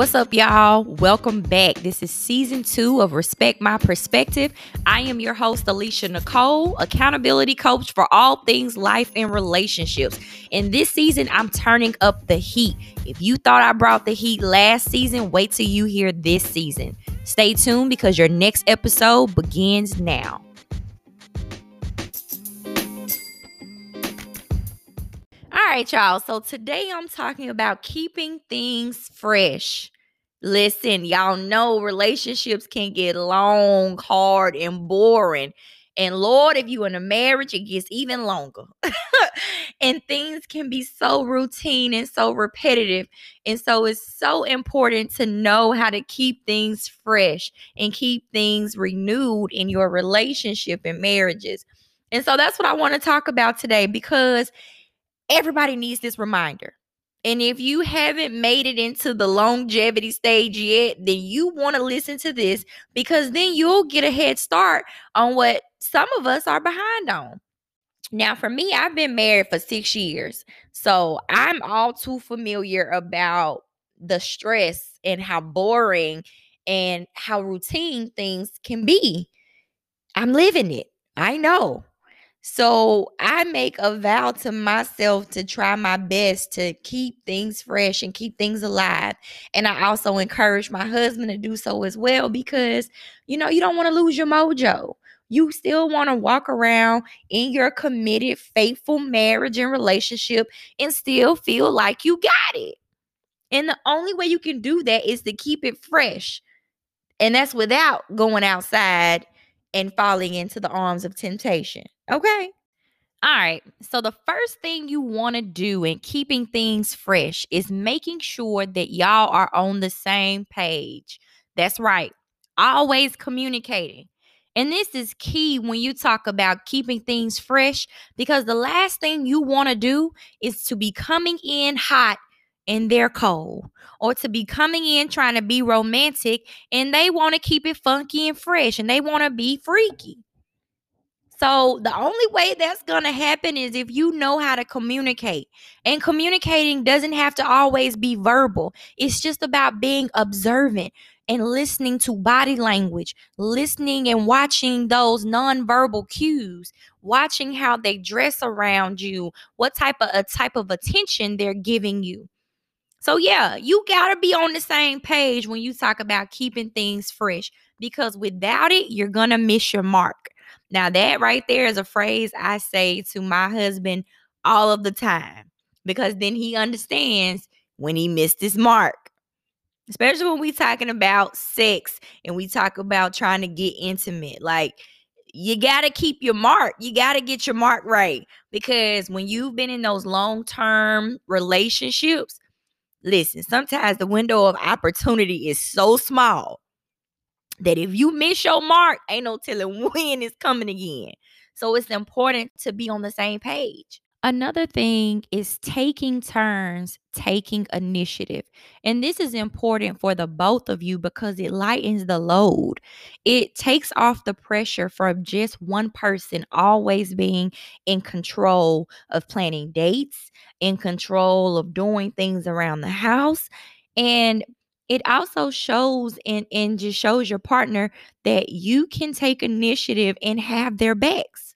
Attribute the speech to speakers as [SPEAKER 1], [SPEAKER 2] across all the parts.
[SPEAKER 1] What's up, y'all? Welcome back. This is season two of Respect My Perspective. I am your host, Alesha Nicole, accountability coach for all things life and relationships. In this season, I'm turning up the heat. If you thought I brought the heat last season, wait till you hear this season. Stay tuned because your next episode begins now. Right, y'all. So today I'm talking about keeping things fresh. Listen, y'all know relationships can get long, hard, and boring. And Lord, if you're in a marriage, it gets even longer. and things can be so routine and so repetitive. And so it's so important to know how to keep things fresh and keep things renewed in your relationship and marriages. And so that's what I want to talk about today because everybody needs this reminder. And if you haven't made it into the longevity stage yet, then you want to listen to this because then you'll get a head start on what some of us are behind on. Now, for me, I've been married for six years. So I'm all too familiar about the stress and how boring and how routine things can be. I'm living it. I know. So I make a vow to myself to try my best to keep things fresh and keep things alive. And I also encourage my husband to do so as well because, you know, you don't want to lose your mojo. You still want to walk around in your committed, faithful marriage and relationship and still feel like you got it. And the only way you can do that is to keep it fresh. And that's without going outside and falling into the arms of temptation. Okay. All right. So, the first thing you want to do in keeping things fresh is making sure that y'all are on the same page. That's right. Always communicating. And this is key when you talk about keeping things fresh because the last thing you want to do is to be coming in hot and they're cold, or to be coming in trying to be romantic and they want to keep it funky and fresh and they want to be freaky. So the only way that's going to happen is if you know how to communicate. And communicating doesn't have to always be verbal. It's just about being observant and listening to body language, listening and watching those nonverbal cues, watching how they dress around you, what type of a type of attention they're giving you. So yeah, you got to be on the same page when you talk about keeping things fresh because without it, you're going to miss your mark. Now, that right there is a phrase I say to my husband all of the time because then he understands when he missed his mark. Especially when we talking about sex and we talk about trying to get intimate. Like, you got to keep your mark. You got to get your mark right because when you've been in those long term relationships, listen, sometimes the window of opportunity is so small that if you miss your mark, ain't no telling when it's coming again. So it's important to be on the same page. Another thing is taking turns, taking initiative. And this is important for the both of you because it lightens the load. It takes off the pressure from just one person always being in control of planning dates, in control of doing things around the house. And it also shows and, and just shows your partner that you can take initiative and have their backs.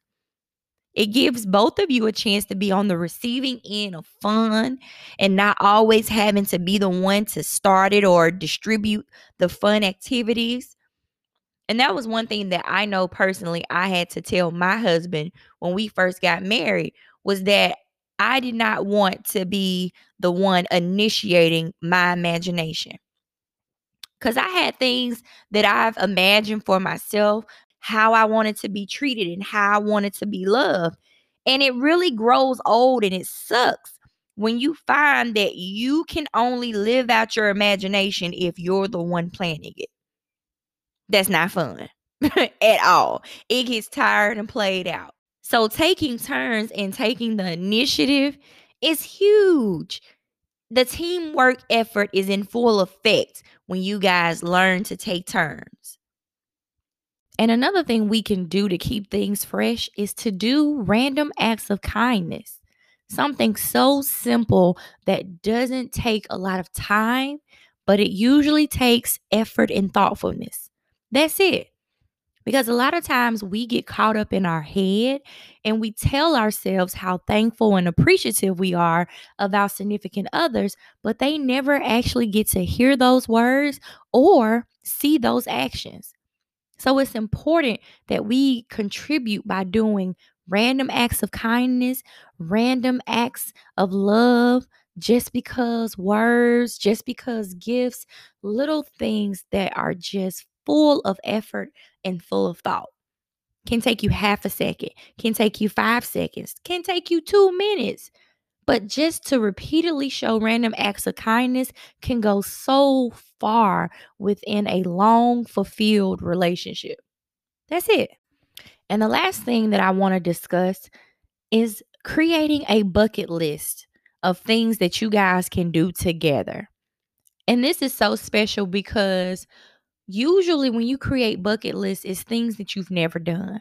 [SPEAKER 1] It gives both of you a chance to be on the receiving end of fun and not always having to be the one to start it or distribute the fun activities. And that was one thing that I know personally I had to tell my husband when we first got married was that I did not want to be the one initiating my imagination because I had things that I've imagined for myself, how I wanted to be treated and how I wanted to be loved. And it really grows old and it sucks when you find that you can only live out your imagination if you're the one planning it. That's not fun at all. It gets tired and played out. So taking turns and taking the initiative is huge the teamwork effort is in full effect when you guys learn to take turns. And another thing we can do to keep things fresh is to do random acts of kindness. Something so simple that doesn't take a lot of time, but it usually takes effort and thoughtfulness. That's it. Because a lot of times we get caught up in our head and we tell ourselves how thankful and appreciative we are of our significant others, but they never actually get to hear those words or see those actions. So it's important that we contribute by doing random acts of kindness, random acts of love, just because words, just because gifts, little things that are just full of effort and full of thought. Can take you half a second, can take you five seconds, can take you two minutes. But just to repeatedly show random acts of kindness can go so far within a long, fulfilled relationship. That's it. And the last thing that I want to discuss is creating a bucket list of things that you guys can do together. And this is so special because usually when you create bucket lists, it's things that you've never done.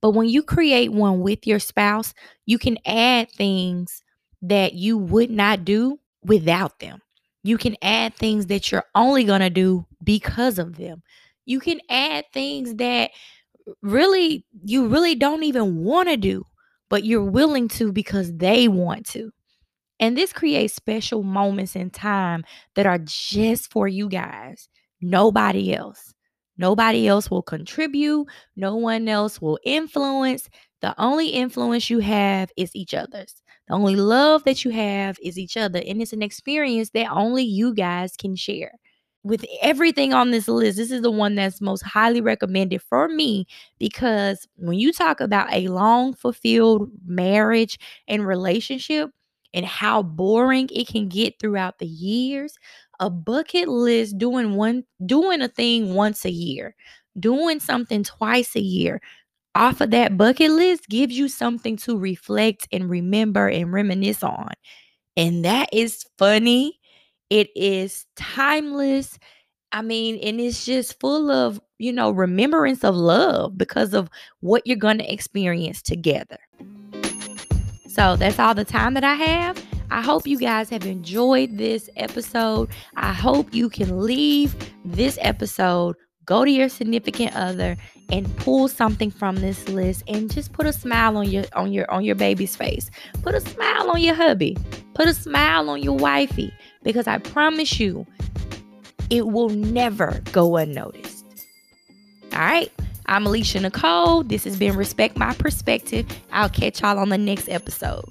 [SPEAKER 1] But when you create one with your spouse, you can add things that you would not do without them. You can add things that you're only going to do because of them. You can add things that really you really don't even want to do, but you're willing to because they want to. And this creates special moments in time that are just for you guys, nobody else. Nobody else will contribute, no one else will influence. The only influence you have is each other's. The only love that you have is each other. And it's an experience that only you guys can share with everything on this list, this is the one that's most highly recommended for me because when you talk about a long fulfilled marriage and relationship and how boring it can get throughout the years, a bucket list doing one doing a thing once a year, doing something twice a year off of that bucket list gives you something to reflect and remember and reminisce on. And that is funny it is timeless. I mean, and it's just full of, you know, remembrance of love because of what you're going to experience together. So that's all the time that I have. I hope you guys have enjoyed this episode. I hope you can leave this episode, go to your significant other and pull something from this list and just put a smile on your on your on your baby's face. Put a smile on your hubby. Put a smile on your wifey because I promise you it will never go unnoticed. All right. I'm Alesha Nicole. This has been Respect My Perspective. I'll catch y'all on the next episode.